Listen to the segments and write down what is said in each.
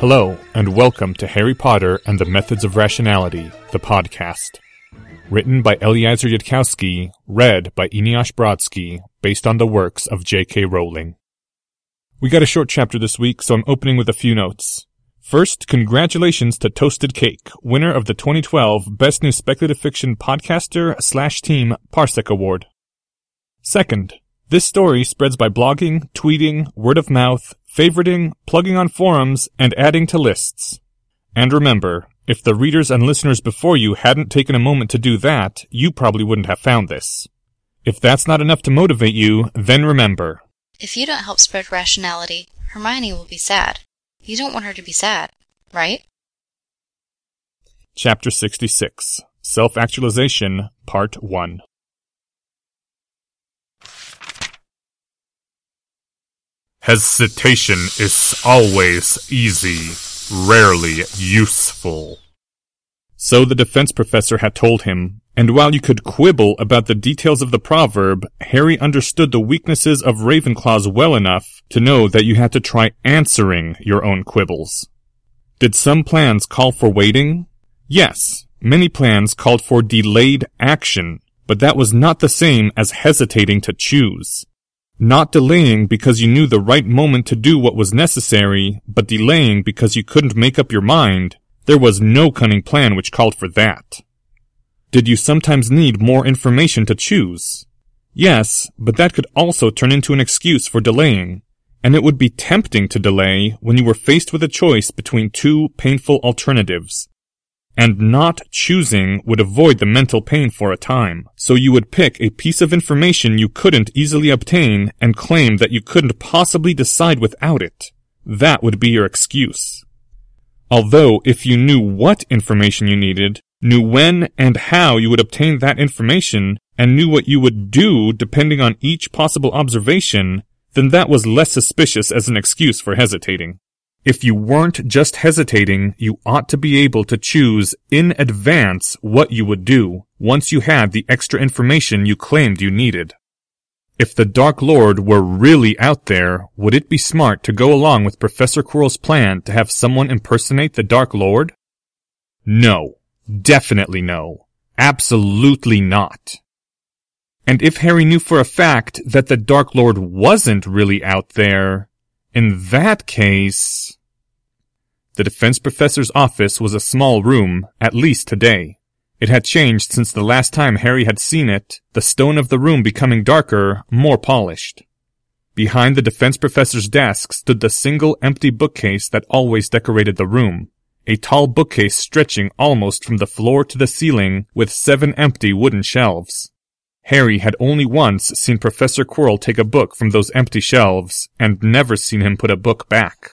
Hello, and welcome to Harry Potter and the Methods of Rationality, the podcast. Written by Eliezer Yudkowsky, read by Eneasz Brodsky, based on the works of J.K. Rowling. We got a short chapter this week, so I'm opening with a few notes. First, congratulations to Toasted Cake, winner of the 2012 Best New Speculative Fiction Podcaster slash Team Parsec Award. Second, this story spreads by blogging, tweeting, word of mouth, favoriting, plugging on forums, and adding to lists. And remember, if the readers and listeners before you hadn't taken a moment to do that, you probably wouldn't have found this. If that's not enough to motivate you, then remember. If you don't help spread rationality, Hermione will be sad. You don't want her to be sad, right? Chapter 66 Self Actualization, Part 1 Hesitation is always easy, rarely useful. So the defense professor had told him, and while you could quibble about the details of the proverb, Harry understood the weaknesses of Ravenclaws well enough to know that you had to try answering your own quibbles. Did some plans call for waiting? Yes, many plans called for delayed action, but that was not the same as hesitating to choose. Not delaying because you knew the right moment to do what was necessary, but delaying because you couldn't make up your mind. There was no cunning plan which called for that. Did you sometimes need more information to choose? Yes, but that could also turn into an excuse for delaying. And it would be tempting to delay when you were faced with a choice between two painful alternatives, and not choosing would avoid the mental pain for a time. So you would pick a piece of information you couldn't easily obtain and claim that you couldn't possibly decide without it. That would be your excuse. Although if you knew what information you needed, knew when and how you would obtain that information, and knew what you would do depending on each possible observation, then that was less suspicious as an excuse for hesitating. If you weren't just hesitating, you ought to be able to choose in advance what you would do once you had the extra information you claimed you needed. If the Dark Lord were really out there, would it be smart to go along with Professor Quirrell's plan to have someone impersonate the Dark Lord? No. Definitely no. Absolutely not. And if Harry knew for a fact that the Dark Lord wasn't really out there, in that case... The defense professor's office was a small room, at least today. It had changed since the last time Harry had seen it, the stone of the room becoming darker, more polished. Behind the defense professor's desk stood the single empty bookcase that always decorated the room. A tall bookcase stretching almost from the floor to the ceiling with seven empty wooden shelves. Harry had only once seen Professor Quirrell take a book from those empty shelves, and never seen him put a book back.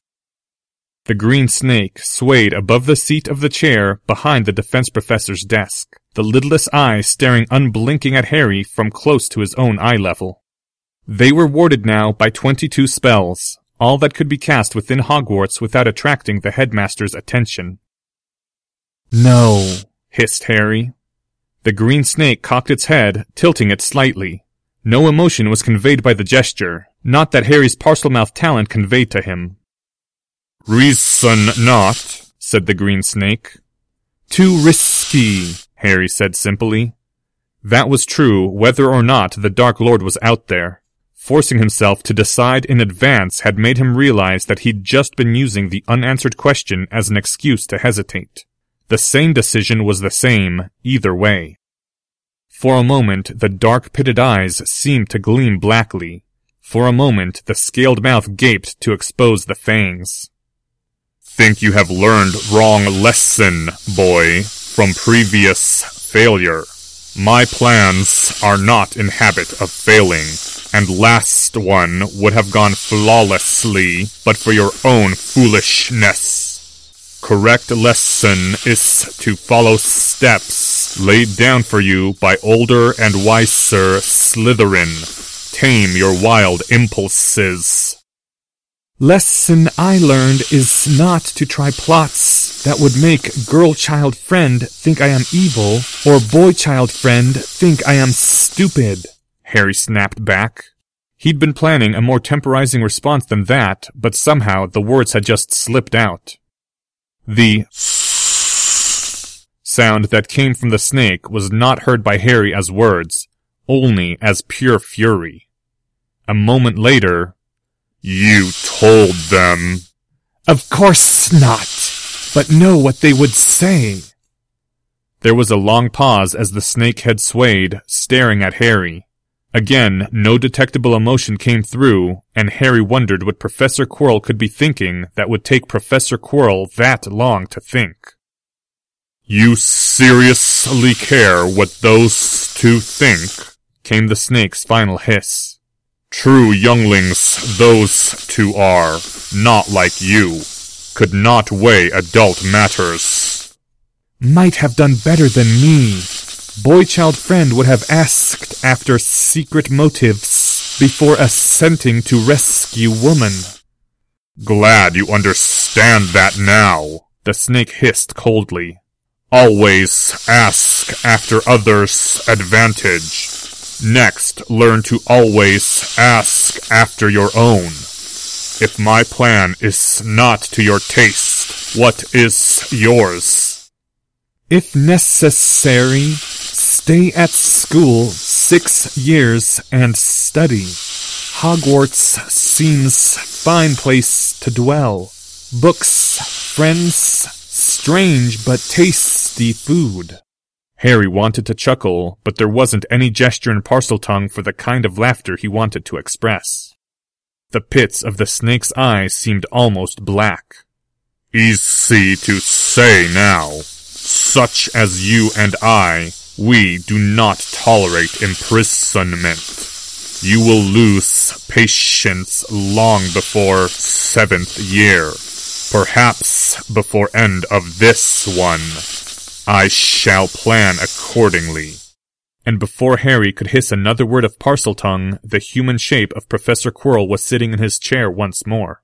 The green snake swayed above the seat of the chair behind the defense professor's desk, the lidless eyes staring unblinking at Harry from close to his own eye level. They were warded now by twenty-two spells, all that could be cast within Hogwarts without attracting the headmaster's attention. No, hissed Harry, the green snake cocked its head, tilting it slightly. No emotion was conveyed by the gesture, not that Harry's Parselmouth talent conveyed to him. Reason not, said the green snake. Too risky, Harry said simply. That was true whether or not the Dark Lord was out there. Forcing himself to decide in advance had made him realize that he'd just been using the unanswered question as an excuse to hesitate. The same decision was the same, either way. For a moment, the dark pitted eyes seemed to gleam blackly. For a moment, the scaled mouth gaped to expose the fangs. Think you have learned wrong lesson, boy, from previous failure. My plans are not in habit of failing, and last one would have gone flawlessly but for your own foolishness correct lesson is to follow steps laid down for you by older and wiser Slytherin. Tame your wild impulses. Lesson I learned is not to try plots that would make girl child friend think I am evil or boy child friend think I am stupid, Harry snapped back. He'd been planning a more temporizing response than that, but somehow the words had just slipped out. The sound that came from the snake was not heard by Harry as words, only as pure fury. A moment later, You told them. Of course not. But know what they would say. There was a long pause as the snake head swayed, staring at Harry. Again, no detectable emotion came through, and Harry wondered what Professor Quirrell could be thinking that would take Professor Quirrell that long to think. You seriously care what those two think? came the snake's final hiss. True younglings those two are, not like you, could not weigh adult matters. Might have done better than me. Boy child friend would have asked after secret motives before assenting to rescue woman. Glad you understand that now, the snake hissed coldly. Always ask after others' advantage. Next, learn to always ask after your own. If my plan is not to your taste, what is yours? If necessary, stay at school six years and study. Hogwarts seems fine place to dwell. Books, friends, strange but tasty food. Harry wanted to chuckle, but there wasn't any gesture in Parseltongue for the kind of laughter he wanted to express. The pits of the snake's eyes seemed almost black. Easy to say now. Such as you and I, we do not tolerate imprisonment. You will lose patience long before seventh year. Perhaps before end of this one. I shall plan accordingly. And before Harry could hiss another word of Parseltongue, the human shape of Professor Quirrell was sitting in his chair once more.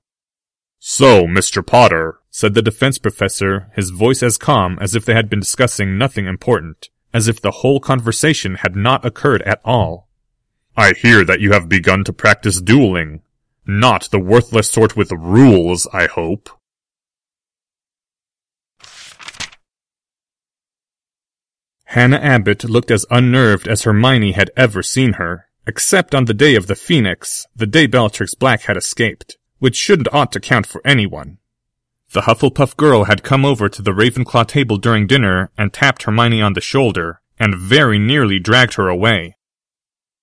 So, Mr. Potter, said the defense professor, his voice as calm as if they had been discussing nothing important, as if the whole conversation had not occurred at all. I hear that you have begun to practice dueling. Not the worthless sort with rules, I hope. Hannah Abbott looked as unnerved as Hermione had ever seen her, except on the day of the Phoenix, the day Bellatrix Black had escaped, which shouldn't ought to count for anyone. The Hufflepuff girl had come over to the Ravenclaw table during dinner and tapped Hermione on the shoulder, and very nearly dragged her away.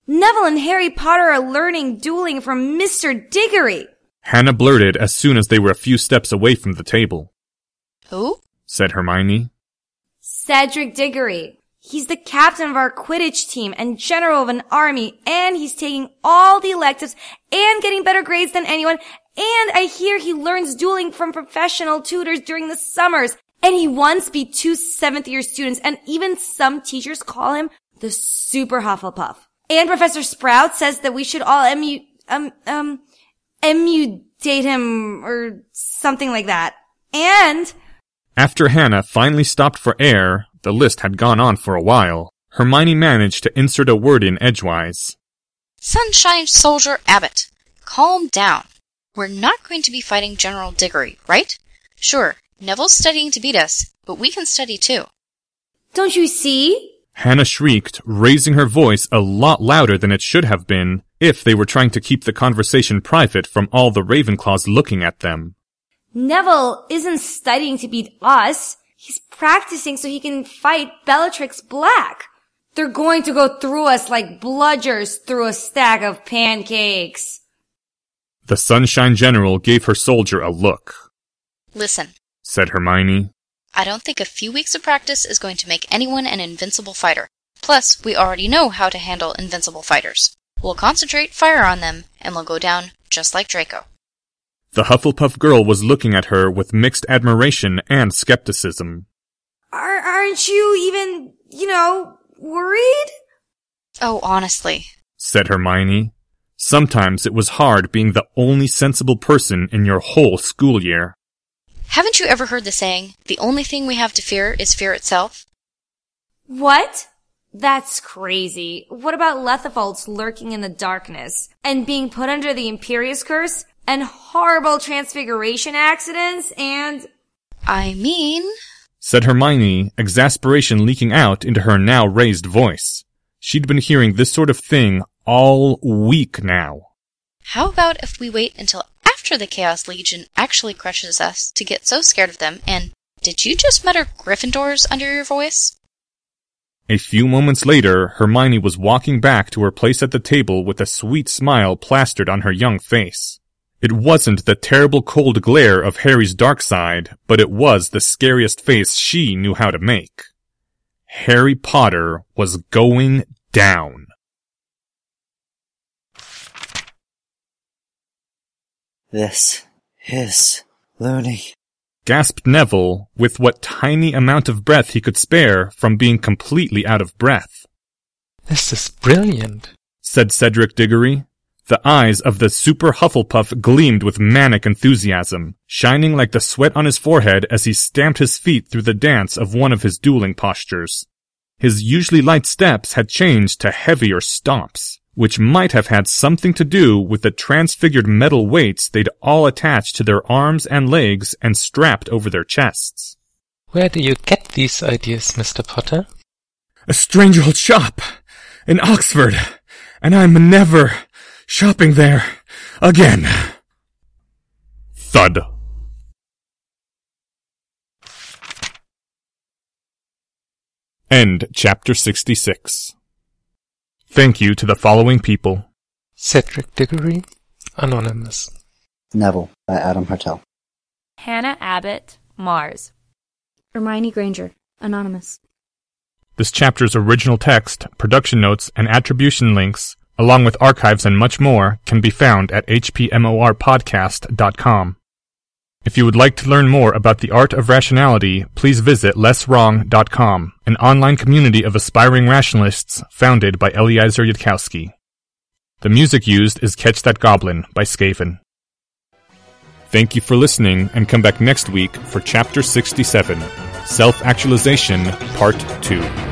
Neville and Harry Potter are learning dueling from Mr. Diggory. Hannah blurted as soon as they were a few steps away from the table. Who? said Hermione. Cedric Diggory. He's the captain of our Quidditch team and general of an army, and he's taking all the electives and getting better grades than anyone, and I hear he learns dueling from professional tutors during the summers, and he once beat two seventh year students, and even some teachers call him the super Hufflepuff. And Professor Sprout says that we should all emu, um, um, emutate him or something like that. And After Hannah finally stopped for air, the list had gone on for a while. Hermione managed to insert a word in edgewise. Sunshine Soldier Abbott. Calm down. We're not going to be fighting General Diggory, right? Sure, Neville's studying to beat us, but we can study too. don't you see? Hannah shrieked, raising her voice a lot louder than it should have been if they were trying to keep the conversation private from all the Ravenclaws looking at them. Neville isn't studying to beat us. He's practicing so he can fight Bellatrix Black. They're going to go through us like bludgers through a stack of pancakes. The Sunshine General gave her soldier a look, Listen, said Hermione. I don't think a few weeks of practice is going to make anyone an invincible fighter. Plus, we already know how to handle invincible fighters. We'll concentrate fire on them, and we'll go down just like Draco. The Hufflepuff girl was looking at her with mixed admiration and skepticism. Are, aren't you even, you know, worried? Oh, honestly. said Hermione. Sometimes it was hard being the only sensible person in your whole school year. Haven't you ever heard the saying, the only thing we have to fear is fear itself? What? That's crazy. What about Lethifolds lurking in the darkness and being put under the Imperius curse and horrible transfiguration accidents and I mean, said Hermione, exasperation leaking out into her now raised voice. She'd been hearing this sort of thing all week now. how about if we wait until after the Chaos Legion actually crushes us to get so scared of them and did you just mutter Gryffindors under your voice? A few moments later, Hermione was walking back to her place at the table with a sweet smile plastered on her young face. It wasn't the terrible cold glare of Harry's dark side, but it was the scariest face she knew how to make. Harry Potter was going down. This is loony. Gasped Neville with what tiny amount of breath he could spare from being completely out of breath. This is brilliant. said Cedric Diggory. The eyes of the super Hufflepuff gleamed with manic enthusiasm, shining like the sweat on his forehead as he stamped his feet through the dance of one of his dueling postures. His usually light steps had changed to heavier stomps, which might have had something to do with the transfigured metal weights they'd all attached to their arms and legs and strapped over their chests. Where do you get these ideas, Mr. Potter? A strange old shop in Oxford, and I'm never shopping there again. Thud. End chapter 66. Thank you to the following people. Cedric Diggory, Anonymous. Neville by Adam Hartel. Hannah Abbott, Mars. Hermione Granger, Anonymous. This chapter's original text, production notes, and attribution links, along with archives and much more, can be found at hpmorpodcast.com. If you would like to learn more about the art of rationality, please visit lesswrong.com, an online community of aspiring rationalists founded by Eliezer Yudkowsky. The music used is Catch That Goblin by Skaven. Thank you for listening and come back next week for Chapter 67 Self Actualization Part 2.